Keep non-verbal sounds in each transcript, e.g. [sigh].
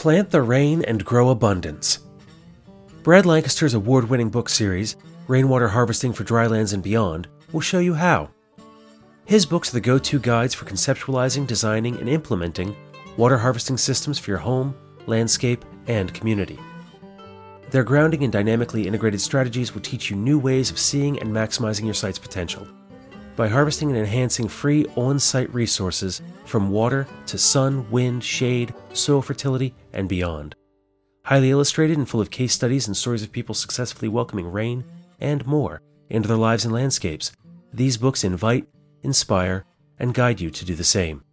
Plant the Rain and Grow Abundance. Brad Lancaster's award winning book series, Rainwater Harvesting for Drylands and Beyond, will show you how. His books are the go to guides for conceptualizing, designing, and implementing water harvesting systems for your home, landscape, and community. Their grounding and dynamically integrated strategies will teach you new ways of seeing and maximizing your site's potential. By harvesting and enhancing free on site resources from water to sun, wind, shade, soil fertility, and beyond. Highly illustrated and full of case studies and stories of people successfully welcoming rain and more into their lives and landscapes, these books invite, inspire, and guide you to do the same.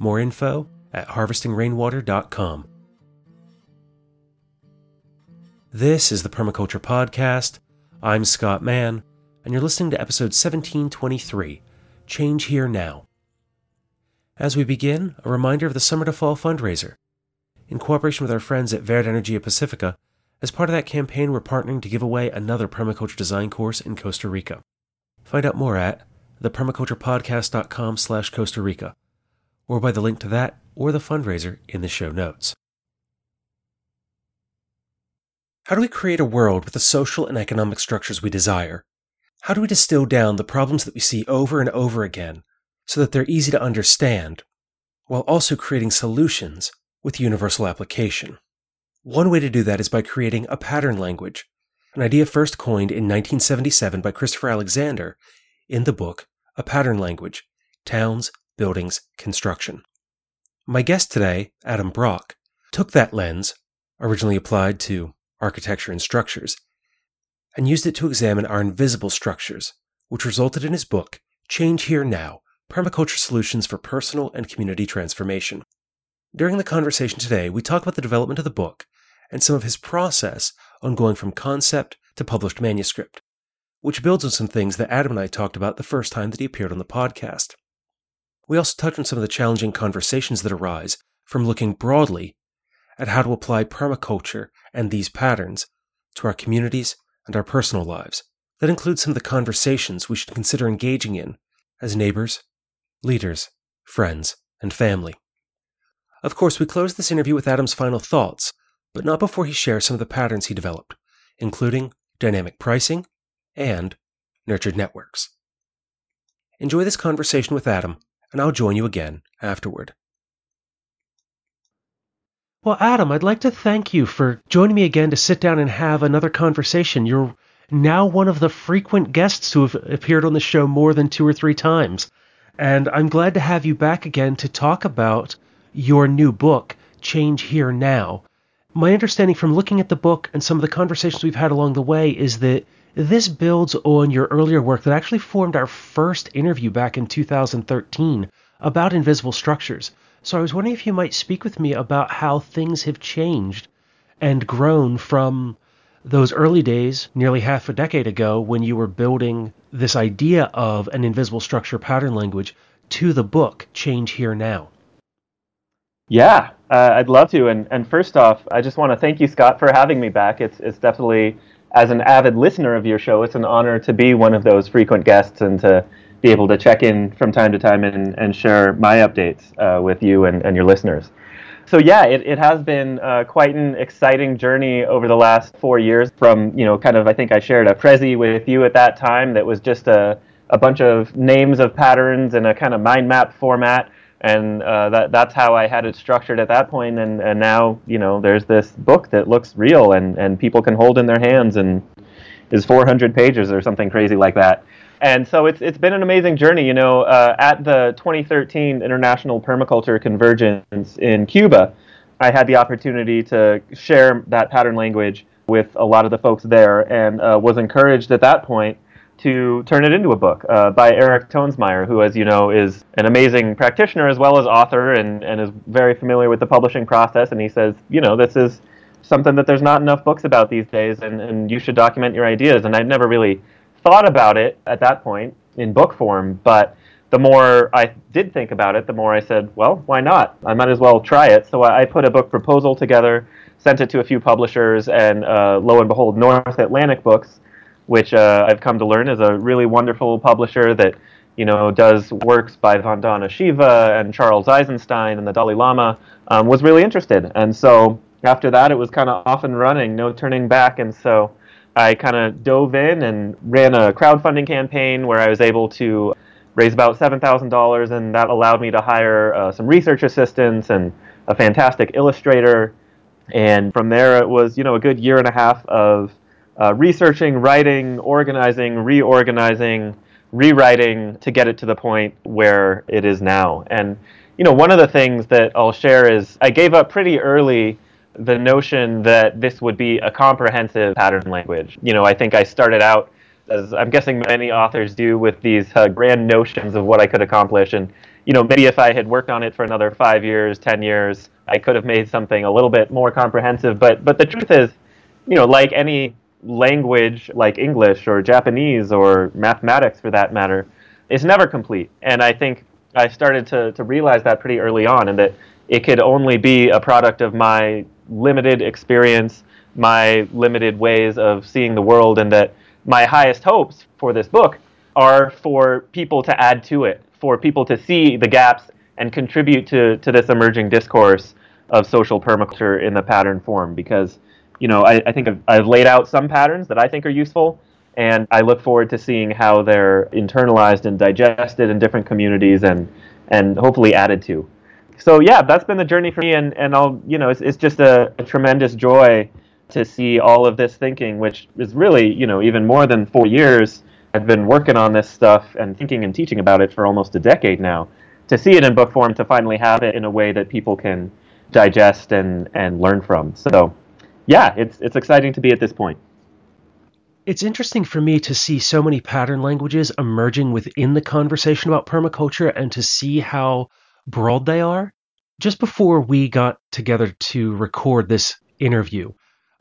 More info at harvestingrainwater.com. This is the Permaculture Podcast. I'm Scott Mann, and you're listening to episode 1723 Change Here Now. As we begin, a reminder of the Summer to Fall fundraiser. In cooperation with our friends at Verde Energia Pacifica, as part of that campaign, we're partnering to give away another permaculture design course in Costa Rica. Find out more at thepermaculturepodcast.com slash Costa Rica, or by the link to that or the fundraiser in the show notes. How do we create a world with the social and economic structures we desire? How do we distill down the problems that we see over and over again so that they're easy to understand, while also creating solutions with universal application? One way to do that is by creating a pattern language, an idea first coined in 1977 by Christopher Alexander in the book A Pattern Language Towns, Buildings, Construction. My guest today, Adam Brock, took that lens, originally applied to architecture and structures, and used it to examine our invisible structures, which resulted in his book, Change Here Now Permaculture Solutions for Personal and Community Transformation. During the conversation today, we talk about the development of the book and some of his process on going from concept to published manuscript, which builds on some things that Adam and I talked about the first time that he appeared on the podcast. We also touch on some of the challenging conversations that arise from looking broadly at how to apply permaculture and these patterns to our communities and our personal lives. That includes some of the conversations we should consider engaging in as neighbors, leaders, friends, and family. Of course, we close this interview with Adam's final thoughts, but not before he shares some of the patterns he developed, including dynamic pricing and nurtured networks. Enjoy this conversation with Adam and I'll join you again afterward. Well, Adam, I'd like to thank you for joining me again to sit down and have another conversation. You're now one of the frequent guests who have appeared on the show more than two or three times. And I'm glad to have you back again to talk about your new book, Change Here Now. My understanding from looking at the book and some of the conversations we've had along the way is that this builds on your earlier work that actually formed our first interview back in 2013 about invisible structures. So I was wondering if you might speak with me about how things have changed and grown from those early days, nearly half a decade ago, when you were building this idea of an invisible structure pattern language, to the book Change Here Now. Yeah, uh, I'd love to. And, and first off, I just want to thank you, Scott, for having me back. It's, it's definitely as an avid listener of your show, it's an honor to be one of those frequent guests and to be able to check in from time to time and, and share my updates uh, with you and, and your listeners. So yeah, it, it has been uh, quite an exciting journey over the last four years. From you know, kind of, I think I shared a Prezi with you at that time that was just a a bunch of names of patterns in a kind of mind map format and uh, that that's how I had it structured at that point. And, and now you know there's this book that looks real and, and people can hold in their hands and is 400 pages or something crazy like that. And so it's it's been an amazing journey. You know, uh, at the 2013 International Permaculture Convergence in Cuba, I had the opportunity to share that pattern language with a lot of the folks there, and uh, was encouraged at that point to turn it into a book uh, by Eric Toensmeier, who, as you know, is an amazing practitioner as well as author and, and is very familiar with the publishing process. And he says, you know, this is something that there's not enough books about these days, and, and you should document your ideas. And I'd never really thought about it at that point in book form, but the more I did think about it, the more I said, well, why not? I might as well try it. So I put a book proposal together, sent it to a few publishers, and uh, lo and behold, North Atlantic Books which uh, I've come to learn is a really wonderful publisher that you know, does works by Vandana Shiva and Charles Eisenstein and the Dalai Lama, um, was really interested. And so after that, it was kind of off and running, no turning back. And so I kind of dove in and ran a crowdfunding campaign where I was able to raise about $7,000, and that allowed me to hire uh, some research assistants and a fantastic illustrator. And from there, it was, you know, a good year and a half of uh, researching, writing, organizing, reorganizing, rewriting to get it to the point where it is now. And, you know, one of the things that I'll share is I gave up pretty early the notion that this would be a comprehensive pattern language. You know, I think I started out, as I'm guessing many authors do, with these uh, grand notions of what I could accomplish. And, you know, maybe if I had worked on it for another five years, 10 years, I could have made something a little bit more comprehensive. But, but the truth is, you know, like any language like English or Japanese or mathematics for that matter, is never complete. And I think I started to, to realize that pretty early on and that it could only be a product of my limited experience, my limited ways of seeing the world, and that my highest hopes for this book are for people to add to it, for people to see the gaps and contribute to, to this emerging discourse of social permaculture in the pattern form. Because, you know, I, I think I've, I've laid out some patterns that I think are useful, and I look forward to seeing how they're internalized and digested in different communities and, and hopefully added to so yeah, that's been the journey for me, and and I'll you know it's it's just a, a, tremendous joy to see all of this thinking, which is really you know even more than four years. I've been working on this stuff and thinking and teaching about it for almost a decade now. To see it in book form, to finally have it in a way that people can digest and and learn from. So yeah, it's it's exciting to be at this point. It's interesting for me to see so many pattern languages emerging within the conversation about permaculture and to see how broad they are. Just before we got together to record this interview,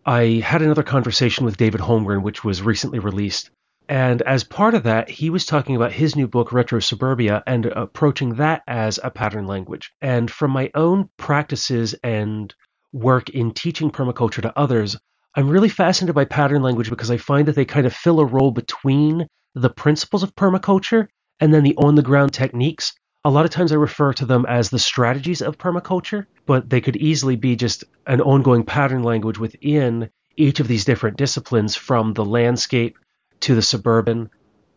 I had another conversation with David Holmgren, which was recently released. And as part of that, he was talking about his new book, Retro Suburbia, and approaching that as a pattern language. And from my own practices and work in teaching permaculture to others, I'm really fascinated by pattern language because I find that they kind of fill a role between the principles of permaculture and then the on the ground techniques a lot of times I refer to them as the strategies of permaculture, but they could easily be just an ongoing pattern language within each of these different disciplines from the landscape to the suburban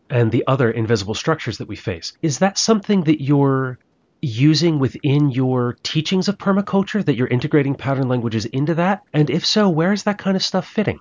and the other invisible structures that we face. Is that something that you're using within your teachings of permaculture, that you're integrating pattern languages into that? And if so, where is that kind of stuff fitting?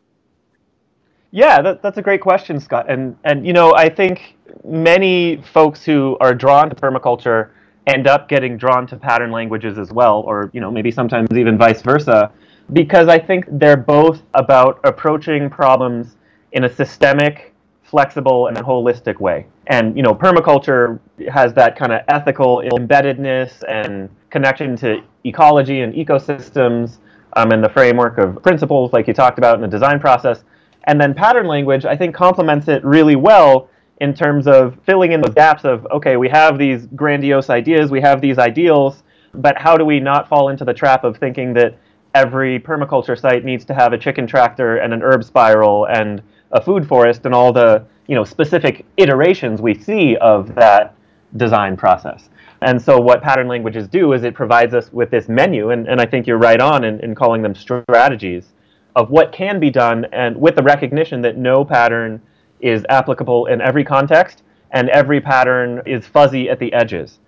Yeah, that, that's a great question, Scott. And and you know, I think many folks who are drawn to permaculture end up getting drawn to pattern languages as well, or you know, maybe sometimes even vice versa, because I think they're both about approaching problems in a systemic, flexible, and holistic way. And you know, permaculture has that kind of ethical embeddedness and connection to ecology and ecosystems, um, and the framework of principles like you talked about in the design process and then pattern language, I think, complements it really well in terms of filling in those gaps of, okay, we have these grandiose ideas, we have these ideals, but how do we not fall into the trap of thinking that every permaculture site needs to have a chicken tractor and an herb spiral and a food forest and all the you know specific iterations we see of that design process. And so what pattern languages do is it provides us with this menu, and, and I think you're right on in, in calling them strategies of what can be done and with the recognition that no pattern is applicable in every context and every pattern is fuzzy at the edges.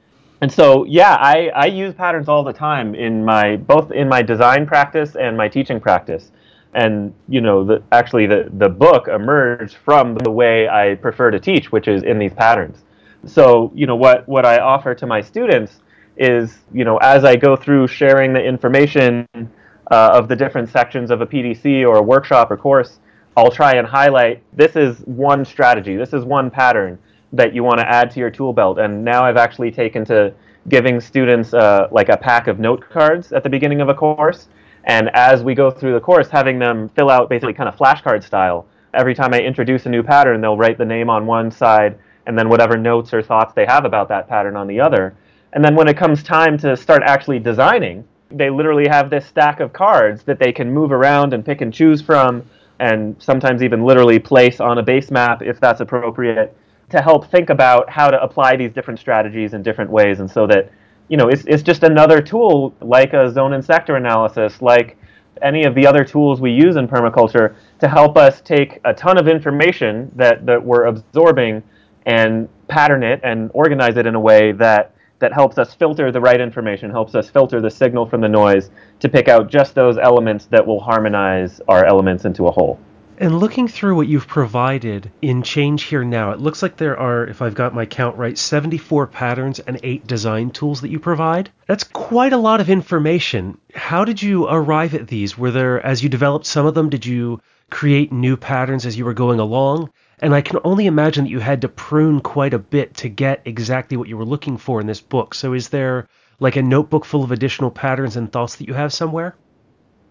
And so, yeah, I, I use patterns all the time in my both in my design practice and my teaching practice. And you know, the, actually, the the book emerged from the way I prefer to teach, which is in these patterns. So, you know, what what I offer to my students is, you know, as I go through sharing the information uh, of the different sections of a PDC or a workshop or course, I'll try and highlight this is one strategy, this is one pattern that you want to add to your tool belt. And now I've actually taken to giving students uh, like a pack of note cards at the beginning of a course. And as we go through the course, having them fill out basically kind of flashcard style. Every time I introduce a new pattern, they'll write the name on one side and then whatever notes or thoughts they have about that pattern on the other. And then when it comes time to start actually designing, they literally have this stack of cards that they can move around and pick and choose from, and sometimes even literally place on a base map if that's appropriate to help think about how to apply these different strategies in different ways, and so that you know it's, it's just another tool like a zone and sector analysis, like any of the other tools we use in permaculture to help us take a ton of information that, that we're absorbing and pattern it and organize it in a way that that helps us filter the right information, helps us filter the signal from the noise to pick out just those elements that will harmonize our elements into a whole. And looking through what you've provided in Change Here Now, it looks like there are, if I've got my count right, 74 patterns and 8 design tools that you provide. That's quite a lot of information. How did you arrive at these? Were there, as you developed some of them, did you create new patterns as you were going along? And I can only imagine that you had to prune quite a bit to get exactly what you were looking for in this book. So is there like a notebook full of additional patterns and thoughts that you have somewhere?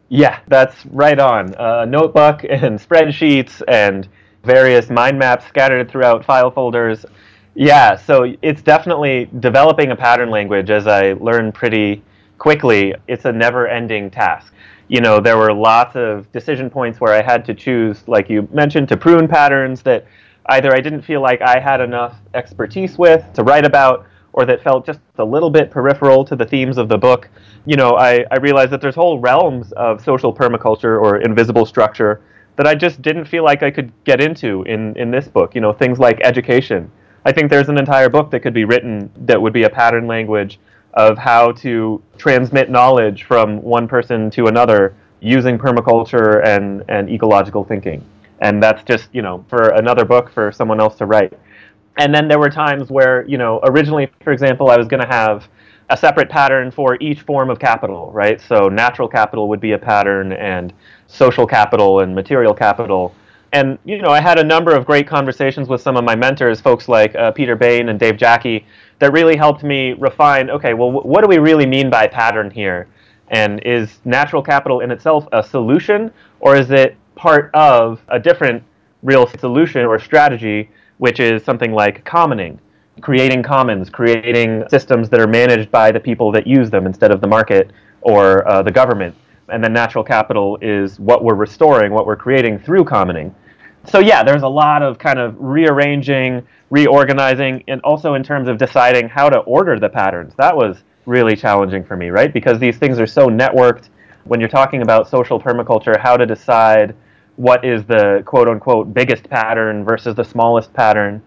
Yeah, that's right on. A notebook and spreadsheets and various mind maps scattered throughout file folders. Yeah, so it's definitely developing a pattern language as I learned pretty quickly. It's a never ending task. You know, there were lots of decision points where I had to choose, like you mentioned, to prune patterns that either I didn't feel like I had enough expertise with to write about or that felt just a little bit peripheral to the themes of the book you know, I, I realized that there's whole realms of social permaculture or invisible structure that I just didn't feel like I could get into in, in this book. You know, things like education. I think there's an entire book that could be written that would be a pattern language of how to transmit knowledge from one person to another using permaculture and, and ecological thinking. And that's just, you know, for another book for someone else to write. And then there were times where, you know, originally, for example, I was going to have a separate pattern for each form of capital, right? So natural capital would be a pattern, and social capital and material capital. And you know, I had a number of great conversations with some of my mentors, folks like uh, Peter Bane and Dave Jacke, that really helped me refine. Okay, well, w- what do we really mean by pattern here? And is natural capital in itself a solution, or is it part of a different real solution or strategy, which is something like commoning? creating commons, creating systems that are managed by the people that use them instead of the market or uh, the government. And then natural capital is what we're restoring, what we're creating through commoning. So, yeah, there's a lot of kind of rearranging, reorganizing, and also in terms of deciding how to order the patterns. That was really challenging for me, right? Because these things are so networked. When you're talking about social permaculture, how to decide what is the quote unquote biggest pattern versus the smallest pattern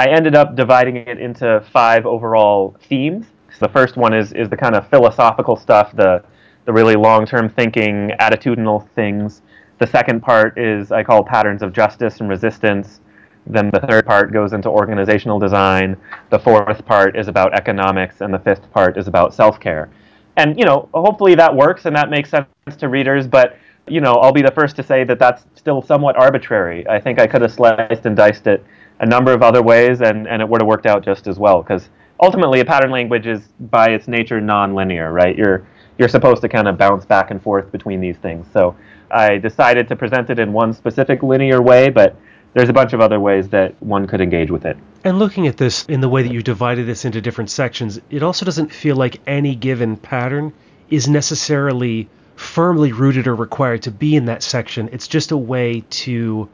I ended up dividing it into five overall themes. The first one is is the kind of philosophical stuff, the the really long-term thinking, attitudinal things. The second part is I call patterns of justice and resistance. Then the third part goes into organizational design. The fourth part is about economics, and the fifth part is about self-care. And you know, hopefully that works and that makes sense to readers. But you know, I'll be the first to say that that's still somewhat arbitrary. I think I could have sliced and diced it a number of other ways, and, and it would have worked out just as well. Because ultimately, a pattern language is by its nature non-linear, right? You're you're supposed to kind of bounce back and forth between these things. So I decided to present it in one specific linear way, but there's a bunch of other ways that one could engage with it. And looking at this in the way that you divided this into different sections, it also doesn't feel like any given pattern is necessarily firmly rooted or required to be in that section. It's just a way to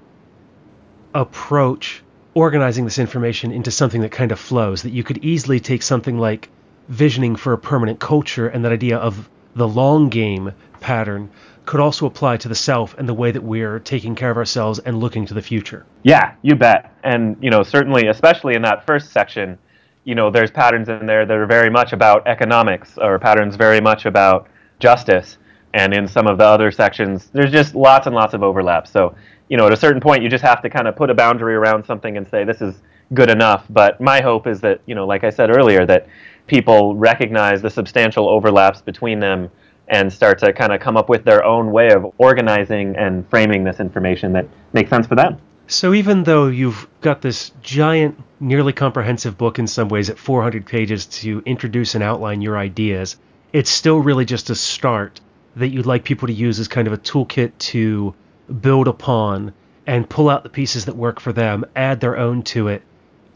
approach organizing this information into something that kind of flows, that you could easily take something like visioning for a permanent culture and that idea of the long game pattern could also apply to the self and the way that we're taking care of ourselves and looking to the future. Yeah, you bet. And, you know, certainly, especially in that first section, you know, there's patterns in there that are very much about economics or patterns very much about justice. And in some of the other sections, there's just lots and lots of overlap. So you know, at a certain point, you just have to kind of put a boundary around something and say this is good enough. But my hope is that, you know, like I said earlier, that people recognize the substantial overlaps between them and start to kind of come up with their own way of organizing and framing this information that makes sense for them. So even though you've got this giant, nearly comprehensive book in some ways at 400 pages to introduce and outline your ideas, it's still really just a start that you'd like people to use as kind of a toolkit to build upon and pull out the pieces that work for them, add their own to it,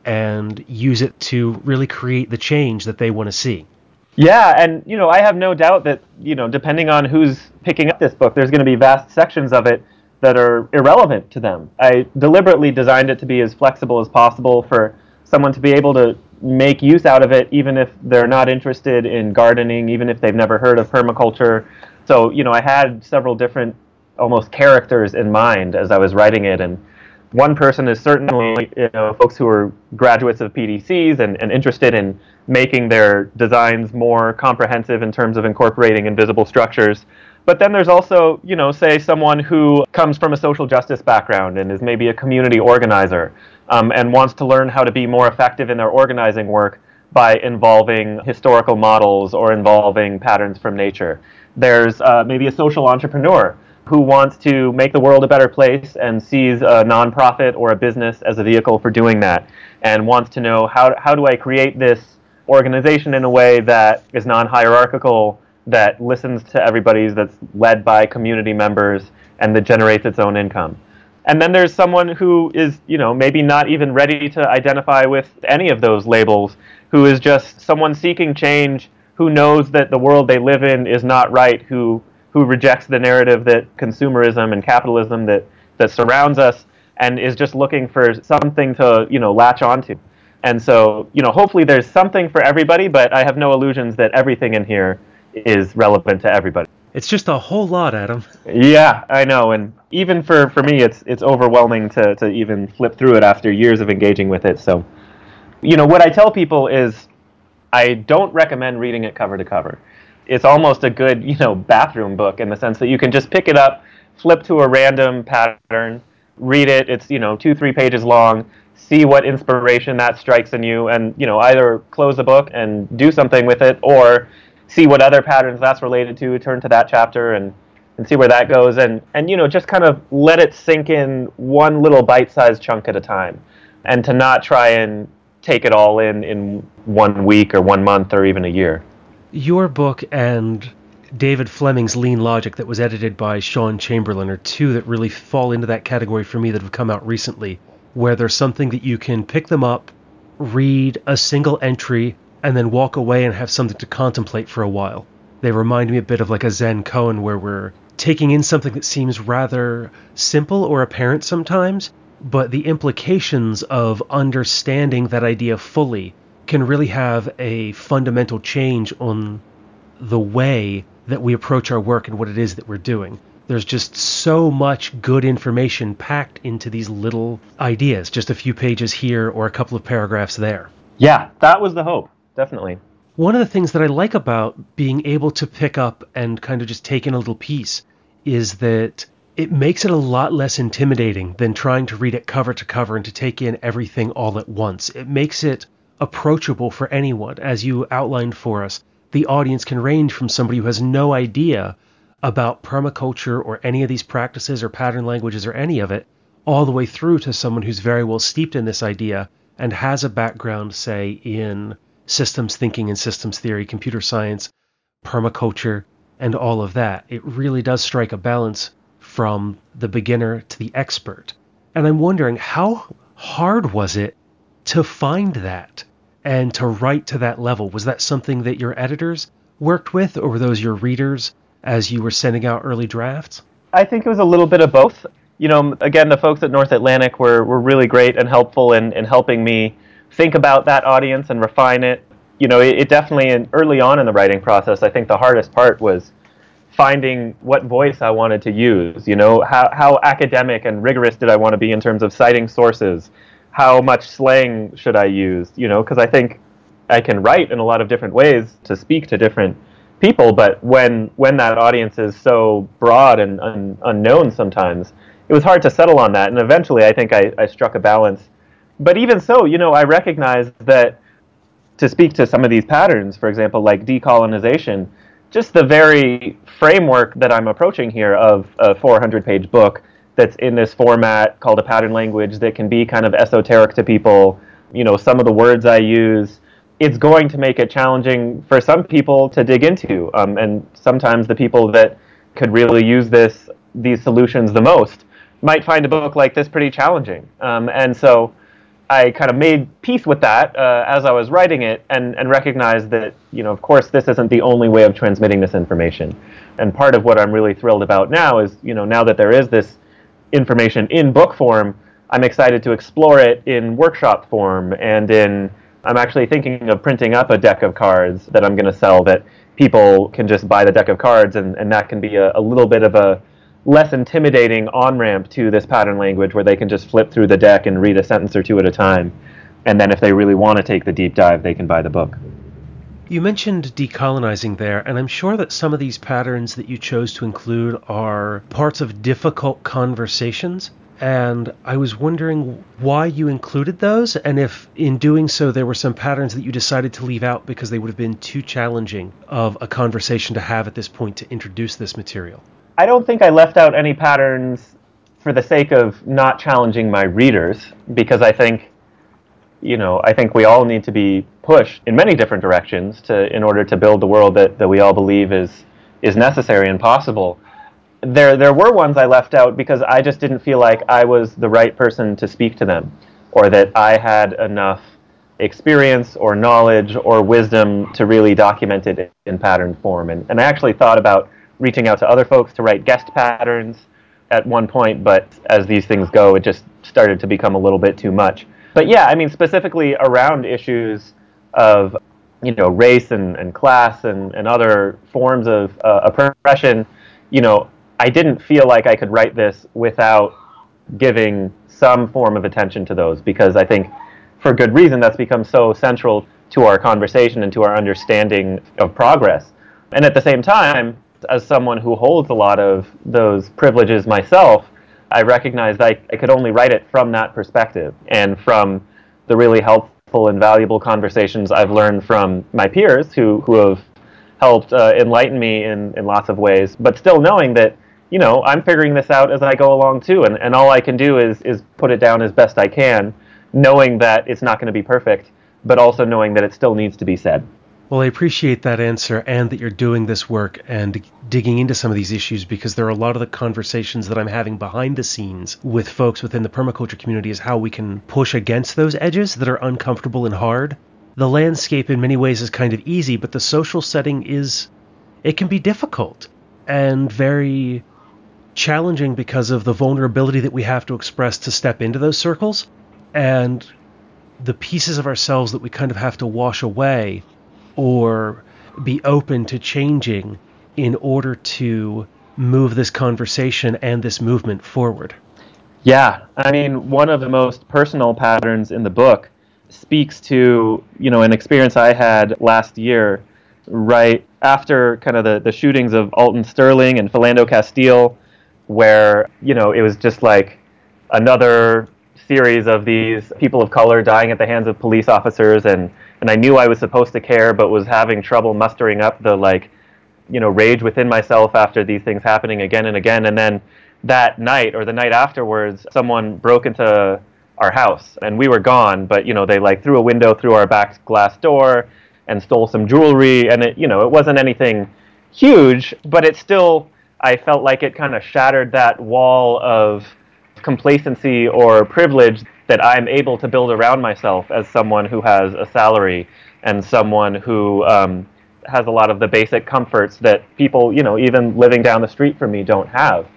and use it to really create the change that they want to see. Yeah, and you know, I have no doubt that you know, depending on who's picking up this book, there's going to be vast sections of it that are irrelevant to them. I deliberately designed it to be as flexible as possible for someone to be able to make use out of it, even if they're not interested in gardening, even if they've never heard of permaculture. So, you know, I had several different almost characters in mind as I was writing it. And one person is certainly, you know, folks who are graduates of PDCs and, and interested in making their designs more comprehensive in terms of incorporating invisible structures. But then there's also, you know, say someone who comes from a social justice background and is maybe a community organizer um, and wants to learn how to be more effective in their organizing work by involving historical models or involving patterns from nature. There's uh, maybe a social entrepreneur who wants to make the world a better place and sees a nonprofit or a business as a vehicle for doing that and wants to know how, how do I create this organization in a way that is non hierarchical, that listens to everybody's, that's led by community members, and that generates its own income. And then there's someone who is, you know, maybe not even ready to identify with any of those labels, who is just someone seeking change, who knows that the world they live in is not right, who who rejects the narrative that consumerism and capitalism that that surrounds us, and is just looking for something to, you know, latch onto. And so, you know, hopefully there's something for everybody, but I have no illusions that everything in here is relevant to everybody. It's just a whole lot, Adam. Yeah, I know, and even for, for me, it's it's overwhelming to, to even flip through it after years of engaging with it. So, you know, what I tell people is, I don't recommend reading it cover to cover. It's almost a good, you know, bathroom book in the sense that you can just pick it up, flip to a random pattern, read it. It's you know two three pages long. See what inspiration that strikes in you, and you know either close the book and do something with it, or see what other patterns that's related to, turn to that chapter and, and see where that goes and, and you know just kind of let it sink in one little bite-sized chunk at a time and to not try and take it all in in one week or one month or even a year. Your book and David Fleming's Lean Logic that was edited by Shaun Chamberlin are two that really fall into that category for me that have come out recently, where there's something that you can pick them up, read a single entry, and then walk away and have something to contemplate for a while. They remind me a bit of like a Zen koan where we're taking in something that seems rather simple or apparent sometimes, but the implications of understanding that idea fully can really have a fundamental change on the way that we approach our work and what it is that we're doing. There's just so much good information packed into these little ideas, just a few pages here or a couple of paragraphs there. Yeah, that was the hope definitely. One of the things that I like about being able to pick up and kind of just take in a little piece is that it makes it a lot less intimidating than trying to read it cover to cover and to take in everything all at once. It makes it approachable for anyone. As you outlined for us, the audience can range from somebody who has no idea about permaculture or any of these practices or pattern languages or any of it, all the way through to someone who's very well steeped in this idea and has a background, say, in systems thinking and systems theory, computer science, permaculture, and all of that. It really does strike a balance from the beginner to the expert. And I'm wondering how hard was it to find that and to write to that level? Was that something that your editors worked with, or were those your readers as you were sending out early drafts? I think it was a little bit of both. You know, again, the folks at North Atlantic were, were really great and helpful in, in helping me think about that audience and refine it. You know, it, it definitely, in, early on in the writing process, I think the hardest part was finding what voice I wanted to use. You know, how, how academic and rigorous did I want to be in terms of citing sources? How much slang should I use? You know, because I think I can write in a lot of different ways to speak to different people, but when when that audience is so broad and un, unknown sometimes, it was hard to settle on that. And eventually, I think I, I struck a balance but even so, you know, I recognize that to speak to some of these patterns, for example, like decolonization, just the very framework that I'm approaching here of a 400 page book that's in this format called a pattern language that can be kind of esoteric to people, you know, some of the words I use, it's going to make it challenging for some people to dig into. Um, and sometimes the people that could really use this, these solutions the most, might find a book like this pretty challenging. Um, and so, I kind of made peace with that uh, as I was writing it and, and recognized that, you know, of course, this isn't the only way of transmitting this information. And part of what I'm really thrilled about now is, you know, now that there is this information in book form, I'm excited to explore it in workshop form and in. I'm actually thinking of printing up a deck of cards that I'm going to sell that people can just buy the deck of cards, and, and that can be a, a little bit of a less intimidating on ramp to this pattern language where they can just flip through the deck and read a sentence or two at a time. And then if they really want to take the deep dive, they can buy the book. You mentioned decolonizing there, and I'm sure that some of these patterns that you chose to include are parts of difficult conversations. And I was wondering why you included those, and if in doing so there were some patterns that you decided to leave out because they would have been too challenging of a conversation to have at this point to introduce this material. I don't think I left out any patterns for the sake of not challenging my readers, because I think you know, I think we all need to be pushed in many different directions to in order to build the world that, that we all believe is is necessary and possible. There there were ones I left out because I just didn't feel like I was the right person to speak to them or that I had enough experience or knowledge or wisdom to really document it in pattern form. And, and I actually thought about reaching out to other folks to write guest patterns at one point, but as these things go, it just started to become a little bit too much but yeah, I mean, specifically around issues of you know race and, and class and, and other forms of uh, oppression, you know, I didn't feel like I could write this without giving some form of attention to those because I think for good reason that's become so central to our conversation and to our understanding of progress. And at the same time, as someone who holds a lot of those privileges myself, I recognized I, I could only write it from that perspective and from the really helpful and valuable conversations I've learned from my peers who, who have helped uh, enlighten me in, in lots of ways, but still knowing that, you know, I'm figuring this out as I go along too, and, and all I can do is, is put it down as best I can, knowing that it's not going to be perfect, but also knowing that it still needs to be said. Well, I appreciate that answer and that you're doing this work and digging into some of these issues because there are a lot of the conversations that I'm having behind the scenes with folks within the permaculture community is how we can push against those edges that are uncomfortable and hard. The landscape in many ways is kind of easy, but the social setting is it can be difficult and very challenging because of the vulnerability that we have to express to step into those circles and the pieces of ourselves that we kind of have to wash away or be open to changing in order to move this conversation and this movement forward. Yeah, I mean, one of the most personal patterns in the book speaks to, you know, an experience I had last year, right after kind of the, the shootings of Alton Sterling and Philando Castile, where, you know, it was just like another series of these people of color dying at the hands of police officers and and I knew I was supposed to care, but was having trouble mustering up the like, you know, rage within myself after these things happening again and again. And then that night or the night afterwards, someone broke into our house and we were gone, but you know, they like threw a window through our back glass door and stole some jewelry. And it, you know, it wasn't anything huge, but it still, I felt like it kind of shattered that wall of complacency or privilege that I'm able to build around myself as someone who has a salary and someone who um, has a lot of the basic comforts that people, you know, even living down the street from me don't have.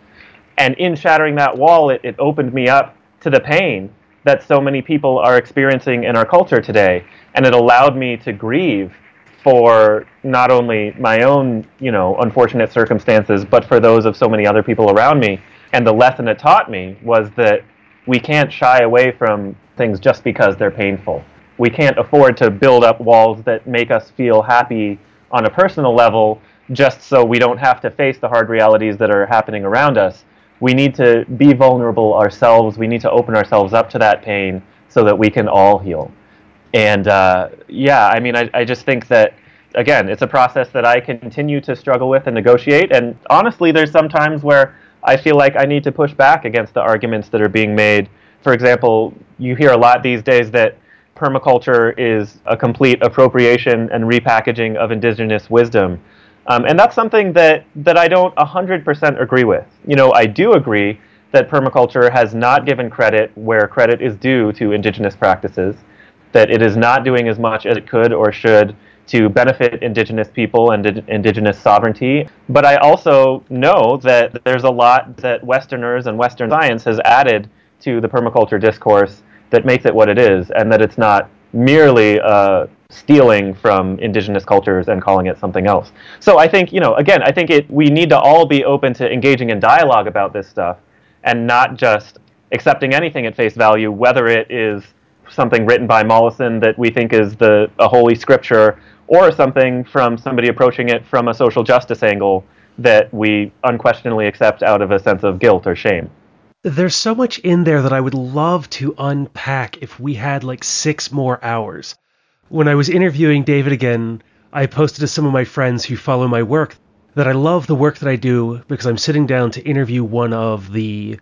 And in shattering that wall, it, it opened me up to the pain that so many people are experiencing in our culture today. And it allowed me to grieve for not only my own, you know, unfortunate circumstances, but for those of so many other people around me. And the lesson it taught me was that we can't shy away from things just because they're painful. We can't afford to build up walls that make us feel happy on a personal level just so we don't have to face the hard realities that are happening around us. We need to be vulnerable ourselves. We need to open ourselves up to that pain so that we can all heal. And uh, yeah, I mean, I, I just think that, again, it's a process that I continue to struggle with and negotiate. And honestly, there's some times where I feel like I need to push back against the arguments that are being made. For example, you hear a lot these days that permaculture is a complete appropriation and repackaging of indigenous wisdom. Um, and that's something that, that I don't 100% agree with. You know, I do agree that permaculture has not given credit where credit is due to indigenous practices, that it is not doing as much as it could or should to benefit indigenous people and indigenous sovereignty. But I also know that there's a lot that Westerners and Western science has added to the permaculture discourse that makes it what it is, and that it's not merely uh, stealing from indigenous cultures and calling it something else. So I think, you know, again, I think it, we need to all be open to engaging in dialogue about this stuff and not just accepting anything at face value, whether it is something written by Mollison that we think is the a holy scripture or something from somebody approaching it from a social justice angle that we unquestionably accept out of a sense of guilt or shame. There's so much in there that I would love to unpack if we had like six more hours. When I was interviewing David again, I posted to some of my friends who follow my work that I love the work that I do because I'm sitting down to interview one of the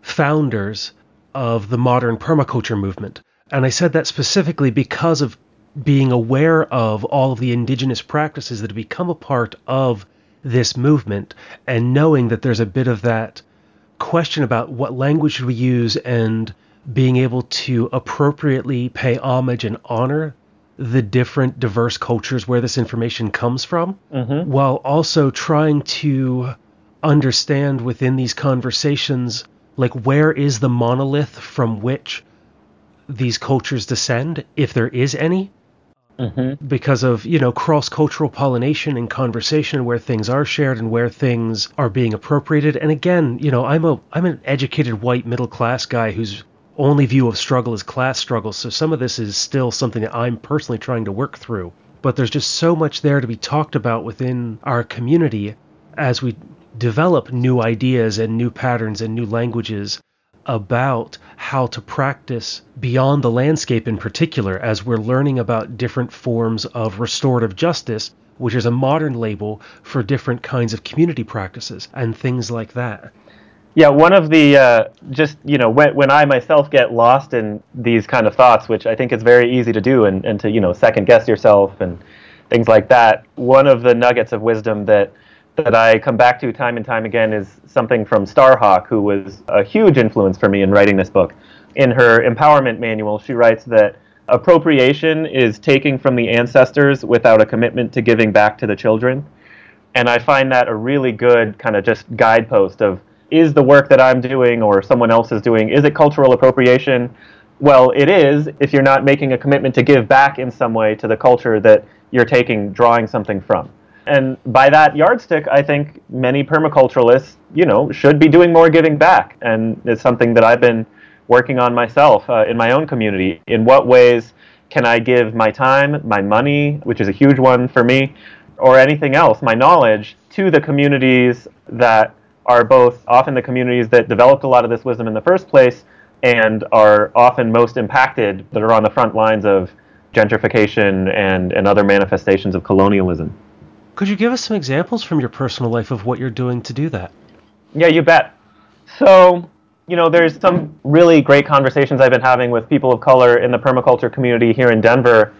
founders of the modern permaculture movement. And I said that specifically because of being aware of all of the indigenous practices that have become a part of this movement and knowing that there's a bit of that question about what language should we use and being able to appropriately pay homage and honor the different diverse cultures where this information comes from mm-hmm. while also trying to understand within these conversations like where is the monolith from which these cultures descend if there is any mm-hmm. because of you know cross cultural pollination and conversation where things are shared and where things are being appropriated. And again, you know, I'm a I'm an educated white middle class guy whose only view of struggle is class struggle. So some of this is still something that I'm personally trying to work through. But there's just so much there to be talked about within our community as we develop new ideas and new patterns and new languages about how to practice beyond the landscape in particular as we're learning about different forms of restorative justice, which is a modern label for different kinds of community practices and things like that. Yeah, one of the uh, just you know when when I myself get lost in these kind of thoughts, which I think is very easy to do, and, and to you know second guess yourself and things like that. One of the nuggets of wisdom that that I come back to time and time again is something from Starhawk, who was a huge influence for me in writing this book. In her empowerment manual, she writes that appropriation is taking from the ancestors without a commitment to giving back to the children. And I find that a really good kind of just guidepost of is the work that I'm doing or someone else is doing, is it cultural appropriation? Well, it is if you're not making a commitment to give back in some way to the culture that you're taking, drawing something from and by that yardstick, I think many permaculturalists, you know, should be doing more giving back, and it's something that I've been working on myself uh, in my own community. In what ways can I give my time, my money, which is a huge one for me, or anything else, my knowledge, to the communities that are both often the communities that developed a lot of this wisdom in the first place and are often most impacted, that are on the front lines of gentrification and, and other manifestations of colonialism. Could you give us some examples from your personal life of what you're doing to do that? Yeah, you bet. So, you know, there's some really great conversations I've been having with people of color in the permaculture community here in Denver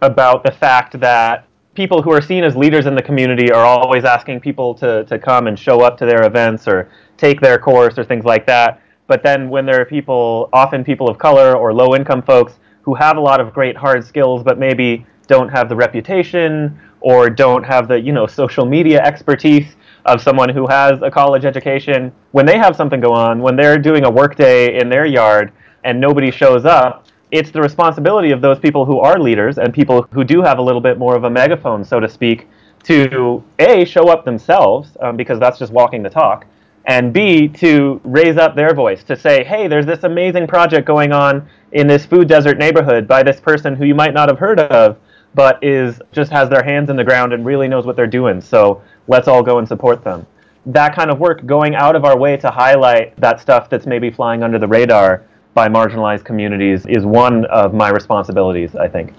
about the fact that people who are seen as leaders in the community are always asking people to, to come and show up to their events or take their course or things like that. But then when there are people, often people of color or low income folks, who have a lot of great hard skills but maybe don't have the reputation or don't have the you know social media expertise of someone who has a college education when they have something go on when they're doing a workday in their yard and nobody shows up it's the responsibility of those people who are leaders and people who do have a little bit more of a megaphone so to speak to a show up themselves um, because that's just walking the talk and b to raise up their voice to say hey there's this amazing project going on in this food desert neighborhood by this person who you might not have heard of but is just has their hands in the ground and really knows what they're doing. So let's all go and support them. That kind of work, going out of our way to highlight that stuff that's maybe flying under the radar by marginalized communities, is one of my responsibilities, I think.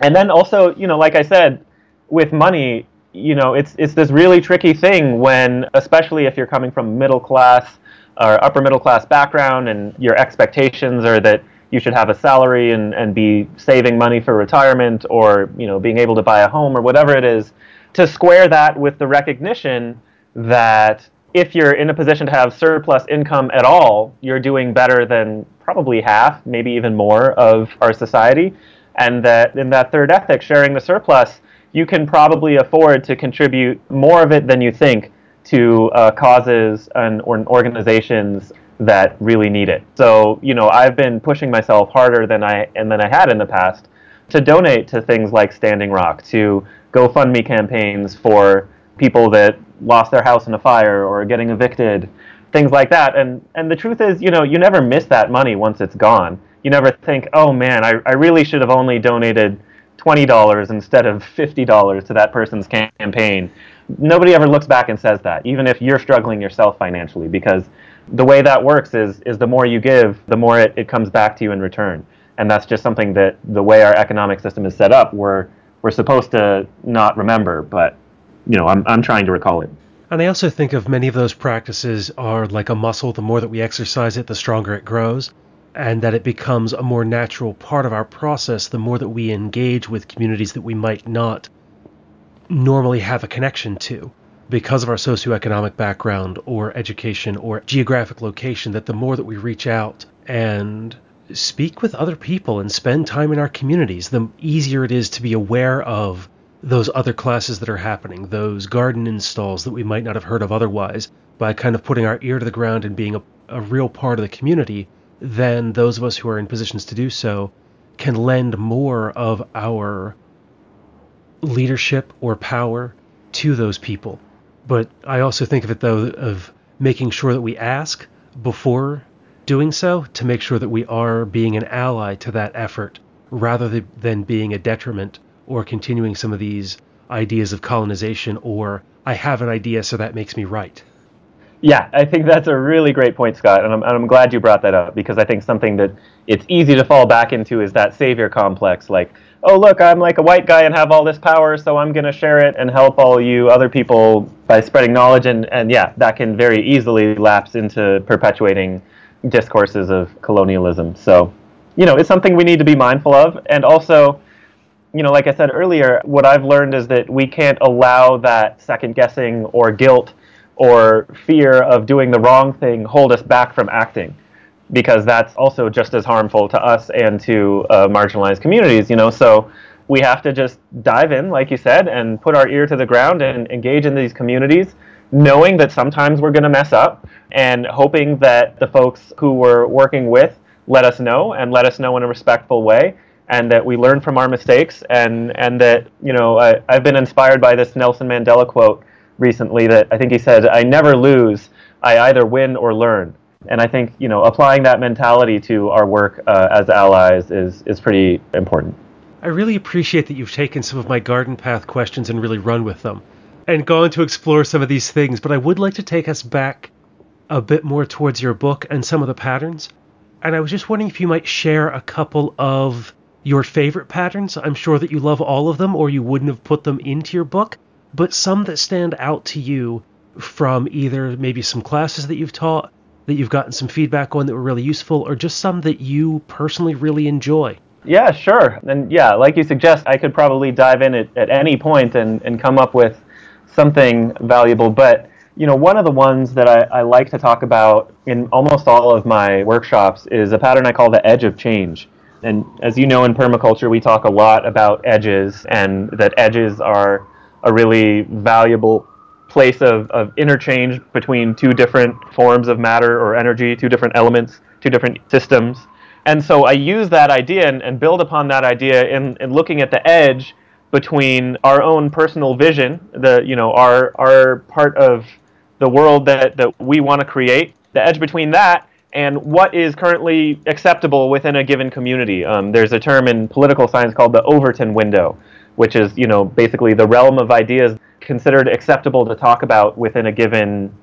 And then also, you know, like I said, with money, you know, it's it's this really tricky thing when, especially if you're coming from middle class or upper middle class background, and your expectations are that you should have a salary and, and be saving money for retirement or you know being able to buy a home or whatever it is to square that with the recognition that if you're in a position to have surplus income at all you're doing better than probably half maybe even more of our society. And that in that third ethic sharing the surplus you can probably afford to contribute more of it than you think to uh, causes and or organizations that really need it. So, you know, I've been pushing myself harder than I and than I had in the past to donate to things like Standing Rock, to GoFundMe campaigns for people that lost their house in a fire or getting evicted, things like that. And and the truth is, you know, you never miss that money once it's gone. You never think, oh man, I, I really should have only donated twenty dollars instead of fifty dollars to that person's campaign. Nobody ever looks back and says that, even if you're struggling yourself financially, because the way that works is is the more you give, the more it, it comes back to you in return. And that's just something that the way our economic system is set up, we're we're supposed to not remember, but you know, I'm I'm trying to recall it. And I also think of many of those practices are like a muscle. The more that we exercise it, the stronger it grows, and that it becomes a more natural part of our process the more that we engage with communities that we might not normally have a connection to because of our socioeconomic background or education or geographic location that the more that we reach out and speak with other people and spend time in our communities, the easier it is to be aware of those other classes that are happening, those garden installs that we might not have heard of otherwise, by kind of putting our ear to the ground and being a, a real part of the community, then those of us who are in positions to do so can lend more of our leadership or power to those people but I also think of it though of making sure that we ask before doing so to make sure that we are being an ally to that effort rather than being a detriment or continuing some of these ideas of colonization or I have an idea so that makes me right. Yeah, I think that's a really great point, Scott, and I'm, and I'm glad you brought that up because I think something that it's easy to fall back into is that savior complex. Like, oh, look, I'm like a white guy and have all this power, so I'm going to share it and help all you other people by spreading knowledge. And, and yeah, that can very easily lapse into perpetuating discourses of colonialism. So, you know, it's something we need to be mindful of. And also, you know, like I said earlier, what I've learned is that we can't allow that second guessing or guilt or fear of doing the wrong thing hold us back from acting because that's also just as harmful to us and to uh, marginalized communities you know? So we have to just dive in like you said and put our ear to the ground and engage in these communities knowing that sometimes we're going to mess up and hoping that the folks who we're working with let us know and let us know in a respectful way and that we learn from our mistakes and and that you know I, i've been inspired by this nelson mandela quote recently that I think he said, "I never lose. I either win or learn." And I think you know applying that mentality to our work uh, as allies is is pretty important. I really appreciate that you've taken some of my garden path questions and really run with them and gone to explore some of these things. But I would like to take us back a bit more towards your book and some of the patterns. And I was just wondering if you might share a couple of your favorite patterns. I'm sure that you love all of them, or you wouldn't have put them into your book but some that stand out to you from either maybe some classes that you've taught that you've gotten some feedback on that were really useful or just some that you personally really enjoy? Yeah sure. And yeah like you suggest i could probably dive in at, at any point and, and come up with something valuable. But you know one of the ones that I, I like to talk about in almost all of my workshops is a pattern i call the edge of change. And as you know in permaculture we talk a lot about edges and that edges are a really valuable place of, of interchange between two different forms of matter or energy, two different elements, two different systems. And so I use that idea and, and build upon that idea in, in looking at the edge between our own personal vision, the you know, our our part of the world that, that we want to create, the edge between that and what is currently acceptable within a given community. Um, there's a term in political science called the Overton window, which is you know basically the realm of ideas considered acceptable to talk about within a given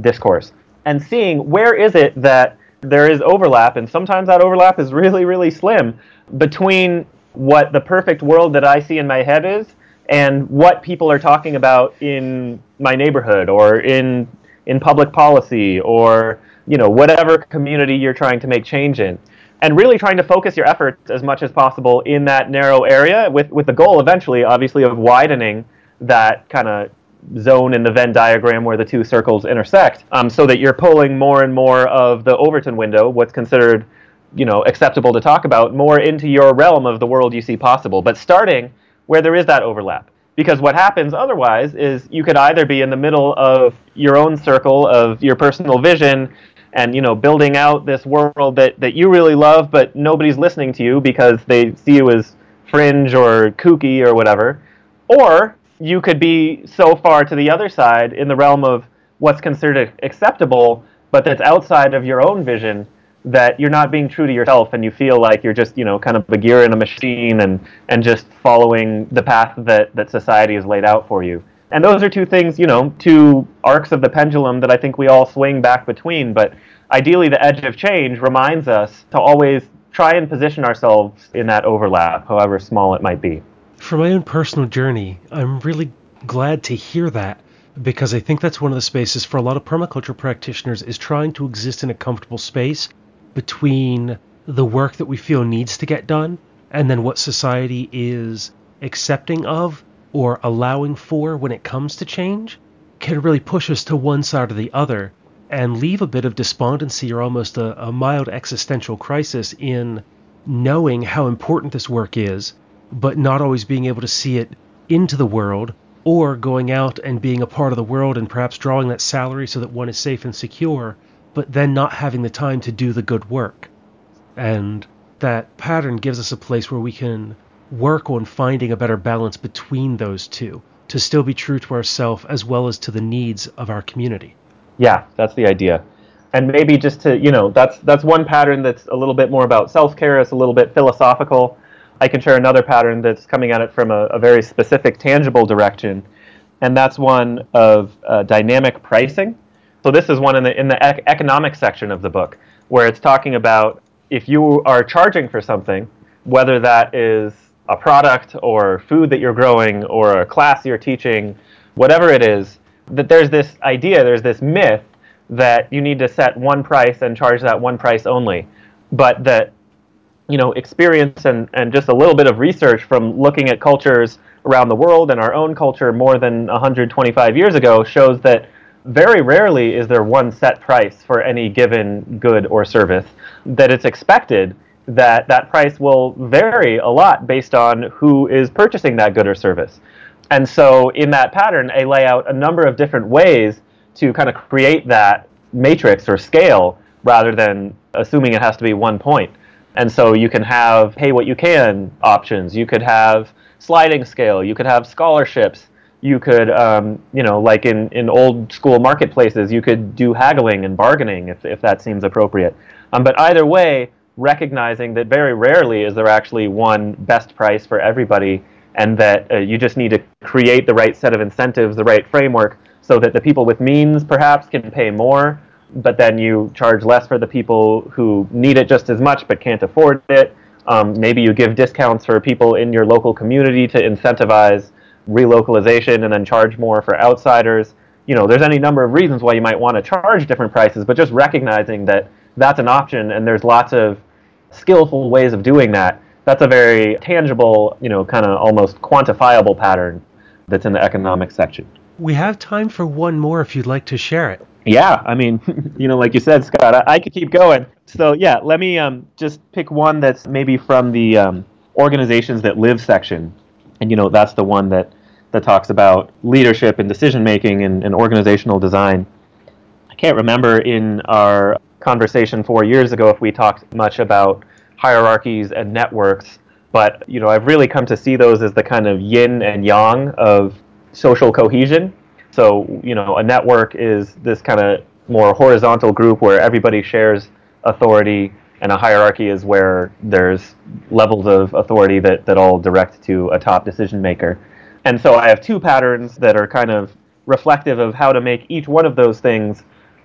discourse. And seeing where is it that there is overlap and sometimes that overlap is really really slim between what the perfect world that I see in my head is and what people are talking about in my neighborhood or in in public policy or you know whatever community you're trying to make change in and really trying to focus your efforts as much as possible in that narrow area with, with the goal eventually, obviously, of widening that kind of zone in the Venn diagram where the two circles intersect um, so that you're pulling more and more of the Overton window, what's considered you know acceptable to talk about, more into your realm of the world you see possible, but starting where there is that overlap. Because what happens otherwise is you could either be in the middle of your own circle of your personal vision and you know building out this world that, that you really love but nobody's listening to you because they see you as fringe or kooky or whatever. Or you could be so far to the other side in the realm of what's considered acceptable but that's outside of your own vision that you're not being true to yourself and you feel like you're just you know kind of a gear in a machine and and just following the path that that society has laid out for you and those are two things you know two arcs of the pendulum that i think we all swing back between. But ideally the edge of change reminds us to always try and position ourselves in that overlap however small it might be. For my own personal journey i'm really glad to hear that because I think that's one of the spaces for a lot of permaculture practitioners is trying to exist in a comfortable space between the work that we feel needs to get done and then what society is accepting of or allowing for when it comes to change can really push us to one side or the other and leave a bit of despondency or almost a, a mild existential crisis in knowing how important this work is, but not always being able to see it into the world or going out and being a part of the world and perhaps drawing that salary so that one is safe and secure but then not having the time to do the good work. And that pattern gives us a place where we can work on finding a better balance between those two to still be true to ourselves as well as to the needs of our community. Yeah, that's the idea. And maybe just to, you know, that's that's one pattern that's a little bit more about self-care, it's a little bit philosophical. I can share another pattern that's coming at it from a, a very specific, tangible direction, and that's one of uh, dynamic pricing. So this is one in the in the ec- economic section of the book where it's talking about if you are charging for something, whether that is a product or food that you're growing or a class you're teaching, whatever it is, that there's this idea, there's this myth that you need to set one price and charge that one price only. But that you know, experience and, and just a little bit of research from looking at cultures around the world and our own culture more than 125 years ago shows that very rarely is there one set price for any given good or service, that it's expected that that price will vary a lot based on who is purchasing that good or service. And so, in that pattern, I lay out a number of different ways to kind of create that matrix or scale rather than assuming it has to be one point. And so, you can have pay what you can options, you could have sliding scale, you could have scholarships, you could, um, you know, like in, in old school marketplaces, you could do haggling and bargaining if, if that seems appropriate. Um, but either way, recognizing that very rarely is there actually one best price for everybody, and that uh, you just need to create the right set of incentives, the right framework, so that the people with means perhaps can pay more, but then you charge less for the people who need it just as much but can't afford it. Um, maybe you give discounts for people in your local community to incentivize relocalization and then charge more for outsiders. You know, there's any number of reasons why you might want to charge different prices, but just recognizing that that's an option and there's lots of skillful ways of doing that. That's a very tangible, you know, kind of almost quantifiable pattern that's in the economic section. We have time for one more if you'd like to share it. Yeah, I mean, [laughs] you know, like you said, Scott, I, I could keep going. So yeah, let me um, just pick one that's maybe from the um, organizations that live section and you know that's the one that that talks about leadership and decision making and, and organizational design. I can't remember in our conversation four years ago if we talked much about hierarchies and networks, but you know I've really come to see those as the kind of yin and yang of social cohesion. So you know a network is this kind of more horizontal group where everybody shares authority and a hierarchy is where there's levels of authority that, that all direct to a top decision maker. And so I have two patterns that are kind of reflective of how to make each one of those things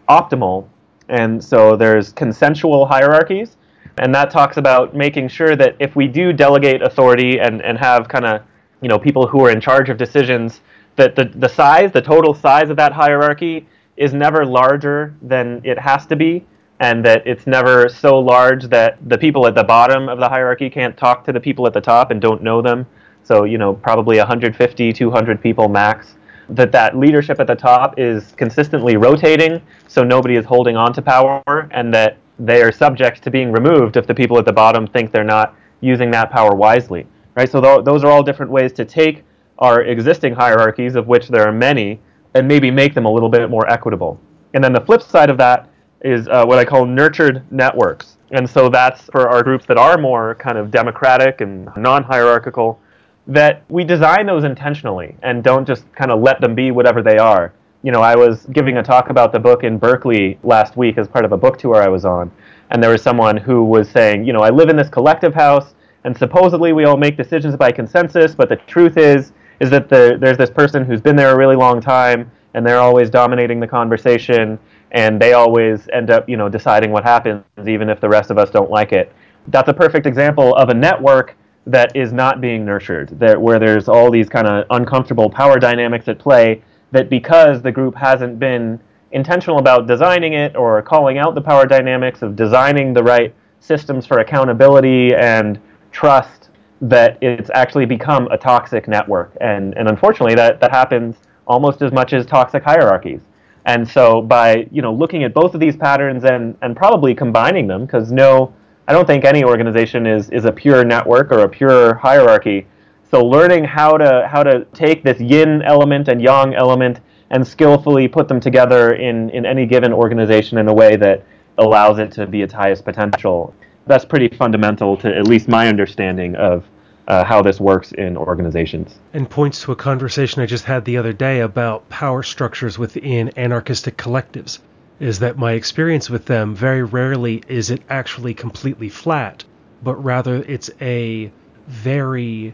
optimal. And so there's consensual hierarchies, and that talks about making sure that if we do delegate authority and, and have kind of you know people who are in charge of decisions, that the, the size, the total size of that hierarchy is never larger than it has to be and that it's never so large that the people at the bottom of the hierarchy can't talk to the people at the top and don't know them. So, you know, probably 150, 200 people max. That that leadership at the top is consistently rotating, so nobody is holding on to power, and that they are subject to being removed if the people at the bottom think they're not using that power wisely. Right? So th- those are all different ways to take our existing hierarchies, of which there are many, and maybe make them a little bit more equitable. And then the flip side of that is uh, what I call nurtured networks. And so that's for our groups that are more kind of democratic and non hierarchical, that we design those intentionally and don't just kind of let them be whatever they are. You know, I was giving a talk about the book in Berkeley last week as part of a book tour I was on, and there was someone who was saying, you know, I live in this collective house, and supposedly we all make decisions by consensus, but the truth is, is that the, there's this person who's been there a really long time, and they're always dominating the conversation, and they always end up, you know, deciding what happens, even if the rest of us don't like it. That's a perfect example of a network that is not being nurtured, that where there's all these kind of uncomfortable power dynamics at play. That because the group hasn't been intentional about designing it or calling out the power dynamics of designing the right systems for accountability and trust, that it's actually become a toxic network. And and unfortunately, that that happens almost as much as toxic hierarchies. And so by you know looking at both of these patterns and and probably combining them, because no, I don't think any organization is is a pure network or a pure hierarchy. So learning how to how to take this yin element and yang element and skillfully put them together in in any given organization in a way that allows it to be its highest potential. That's pretty fundamental to at least my understanding of uh, how this works in organizations. And points to a conversation I just had the other day about power structures within anarchistic collectives. Is that my experience with them very rarely is it actually completely flat, but rather it's a very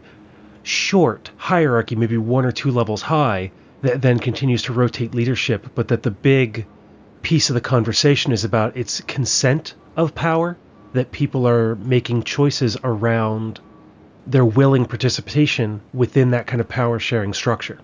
short hierarchy, maybe one or two levels high, that then continues to rotate leadership, but that the big piece of the conversation is about its consent of power, that people are making choices around their willing participation within that kind of power sharing structure.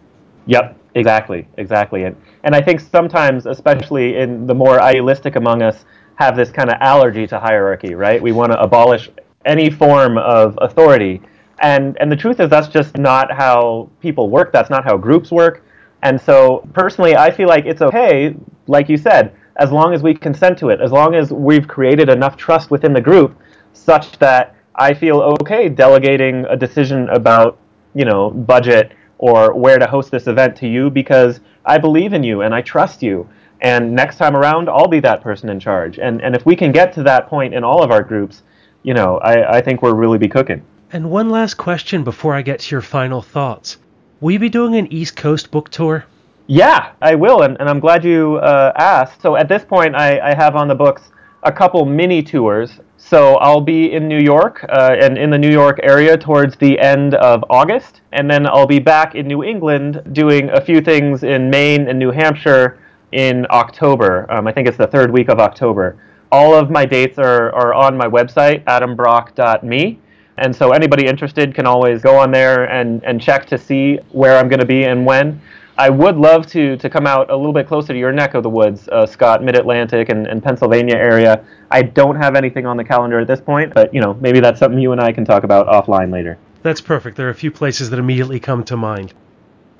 Yep, exactly, exactly. And and I think sometimes, especially in the more idealistic among us, have this kind of allergy to hierarchy, right? We want to abolish any form of authority. And and the truth is that's just not how people work. That's not how groups work. And so personally, I feel like it's okay, like you said, as long as we consent to it, as long as we've created enough trust within the group such that I feel okay delegating a decision about, you know, budget or where to host this event to you because I believe in you and I trust you. And next time around, I'll be that person in charge. And and if we can get to that point in all of our groups, you know, I, I think we'll really be cooking. And one last question before I get to your final thoughts. Will you be doing an East Coast book tour? Yeah, I will, and, and I'm glad you uh, asked. So at this point, I, I have on the books a couple mini tours so I'll be in New York uh, and in the New York area towards the end of August, and then I'll be back in New England doing a few things in Maine and New Hampshire in October. Um, I think it's the third week of October. All of my dates are, are on my website, adambrock.me. And so anybody interested can always go on there and, and check to see where I'm going to be and when. I would love to to come out a little bit closer to your neck of the woods, uh, Scott, Mid Atlantic and, and Pennsylvania area. I don't have anything on the calendar at this point, but you know maybe that's something you and I can talk about offline later. That's perfect. There are a few places that immediately come to mind.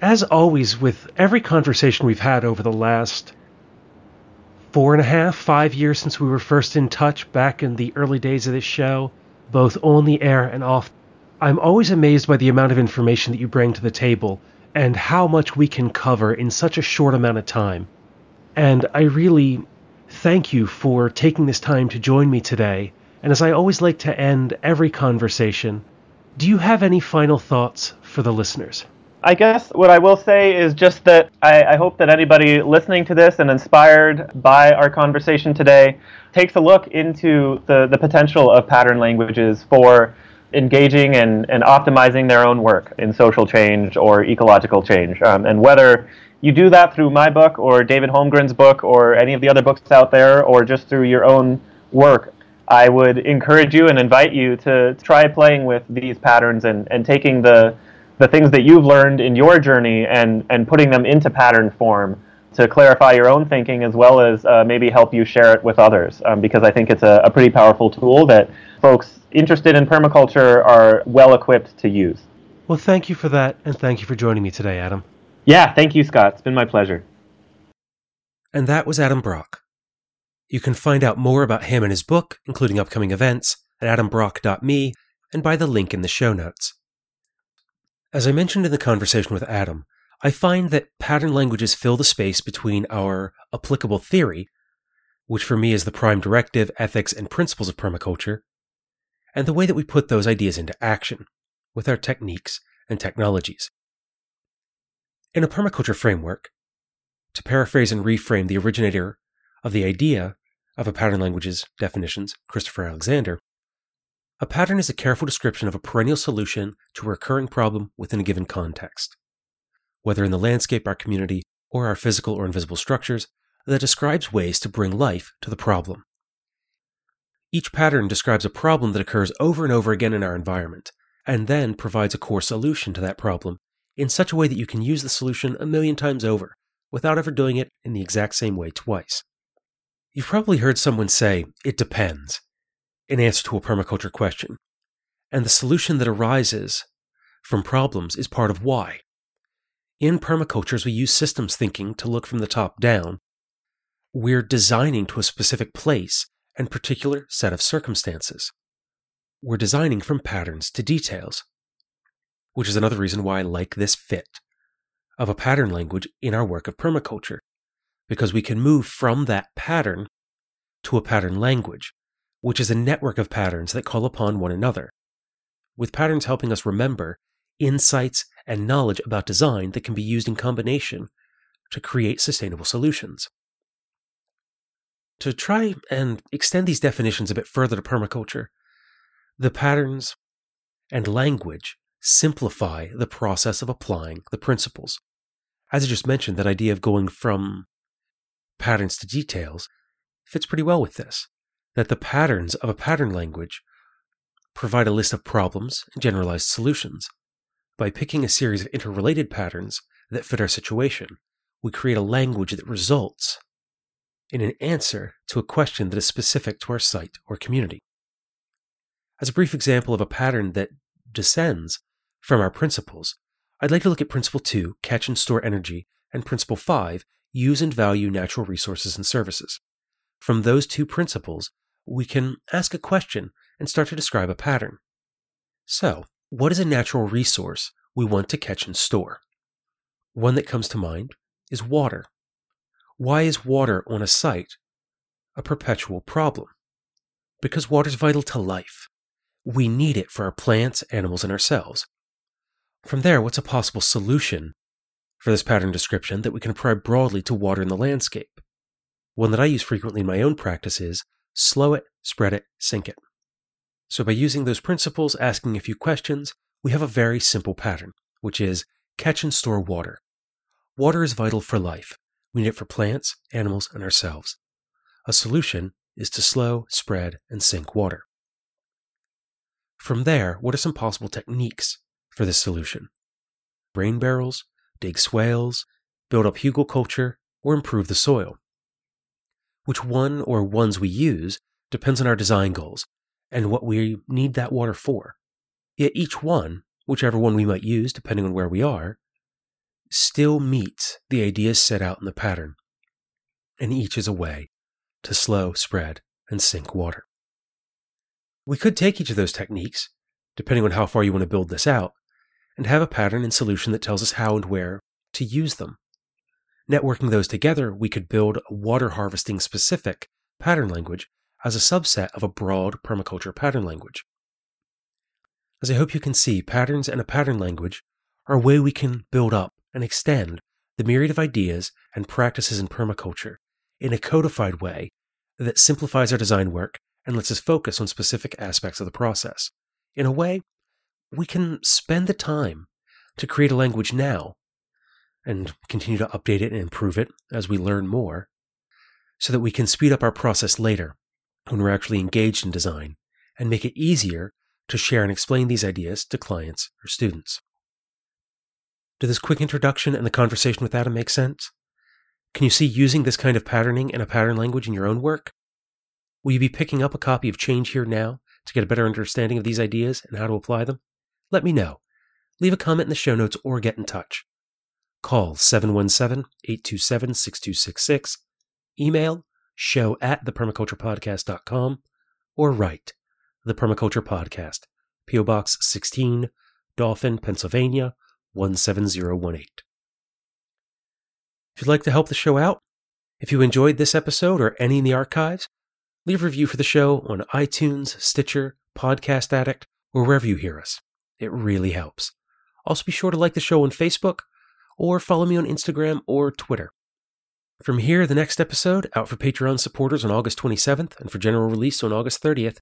As always, with every conversation we've had over the last four and a half, five years since we were first in touch back in the early days of this show, both on the air and off, I'm always amazed by the amount of information that you bring to the table and how much we can cover in such a short amount of time. And I really thank you for taking this time to join me today. And as I always like to end every conversation, do you have any final thoughts for the listeners? I guess what I will say is just that I, I, hope that anybody listening to this and inspired by our conversation today takes a look into the, the potential of pattern languages for engaging and, and optimizing their own work in social change or ecological change. Um, and whether you do that through my book or David Holmgren's book or any of the other books out there or just through your own work, I would encourage you and invite you to try playing with these patterns and, and taking the, the things that you've learned in your journey and, and putting them into pattern form to clarify your own thinking as well as uh, maybe help you share it with others um, because I think it's a, a pretty powerful tool that folks interested in permaculture are well equipped to use. Well, thank you for that, and thank you for joining me today, Adam. Yeah, thank you, Scott. It's been my pleasure. And that was Adam Brock. You can find out more about him and his book, including upcoming events, at adambrock.me and by the link in the show notes. As I mentioned in the conversation with Adam, I find that pattern languages fill the space between our applicable theory which for me is the prime directive, ethics, and principles of permaculture, and the way that we put those ideas into action with our techniques and technologies. In a permaculture framework, to paraphrase and reframe the originator of the idea of a pattern language's definitions, Christopher Alexander, a pattern is a careful description of a perennial solution to a recurring problem within a given context, whether in the landscape, our community, or our physical or invisible structures, that describes ways to bring life to the problem. Each pattern describes a problem that occurs over and over again in our environment, and then provides a core solution to that problem in such a way that you can use the solution a million times over without ever doing it in the exact same way twice. You've probably heard someone say, it depends, in answer to a permaculture question, and the solution that arises from problems is part of why. In permacultures, we use systems thinking to look from the top down. We're designing to a specific place and particular set of circumstances. We're designing from patterns to details, which is another reason why I like this fit of a pattern language in our work of permaculture, because we can move from that pattern to a pattern language, which is a network of patterns that call upon one another, with patterns helping us remember insights and knowledge about design that can be used in combination to create sustainable solutions. To try and extend these definitions a bit further to permaculture, the patterns and language simplify the process of applying the principles as I just mentioned, that idea of going from patterns to details fits pretty well with this. That the patterns of a pattern language provide a list of problems and generalized solutions. By picking a series of interrelated patterns that fit our situation, we create a language that results in an answer to a question that is specific to our site or community. As a brief example of a pattern that descends from our principles, I'd like to look at Principle 2, Catch and Store Energy, and Principle 5, Use and Value Natural Resources and Services. From those two principles, we can ask a question and start to describe a pattern. So, what is a natural resource we want to catch and store? One that comes to mind is water. Why is water on a site a perpetual problem? Because water is vital to life. We need it for our plants, animals, and ourselves. From there, what's a possible solution for this pattern description that we can apply broadly to water in the landscape? One that I use frequently in my own practice is slow it, spread it, sink it. So, by using those principles, asking a few questions, we have a very simple pattern, which is catch and store water. Water is vital for life. We need it for plants, animals, and ourselves. A solution is to slow, spread, and sink water. From there, what are some possible techniques for this solution. Rain barrels, dig swales, build up hugelkultur, or improve the soil. Which one or ones we use depends on our design goals and what we need that water for. Yet each one, whichever one we might use depending on where we are, still meets the ideas set out in the pattern, and each is a way to slow, spread, and sink water. We could take each of those techniques, depending on how far you want to build this out, and have a pattern and solution that tells us how and where to use them. Networking those together, we could build a water harvesting specific pattern language as a subset of a broad permaculture pattern language. As I hope you can see, patterns and a pattern language are a way we can build up and extend the myriad of ideas and practices in permaculture in a codified way that simplifies our design work and lets us focus on specific aspects of the process in a way we can spend the time to create a language now and continue to update it and improve it as we learn more so that we can speed up our process later when we're actually engaged in design and make it easier to share and explain these ideas to clients or students. Did this quick introduction and the conversation with Adam make sense? Can you see using this kind of patterning and a pattern language in your own work? Will you be picking up a copy of Change Here Now to get a better understanding of these ideas and how to apply them? let me know. Leave a comment in the show notes or get in touch. Call 717 827 6266, email show at thepermaculturepodcast.com, or write The Permaculture Podcast, P.O. Box 16, Dauphin, Pennsylvania 17018. If you'd like to help the show out, If you enjoyed this episode or any in the archives, leave a review for the show on iTunes, Stitcher, Podcast Addict, or wherever you hear us. It really helps. Also, be sure to like the show on Facebook or follow me on Instagram or Twitter. From here, the next episode, out for Patreon supporters on August 27th and for general release on August 30th,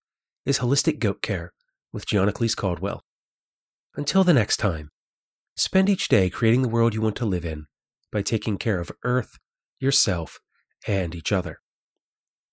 is Holistic Goat Care with Gianaclis Caldwell. Until the next time, spend each day creating the world you want to live in by taking care of Earth, yourself, and each other.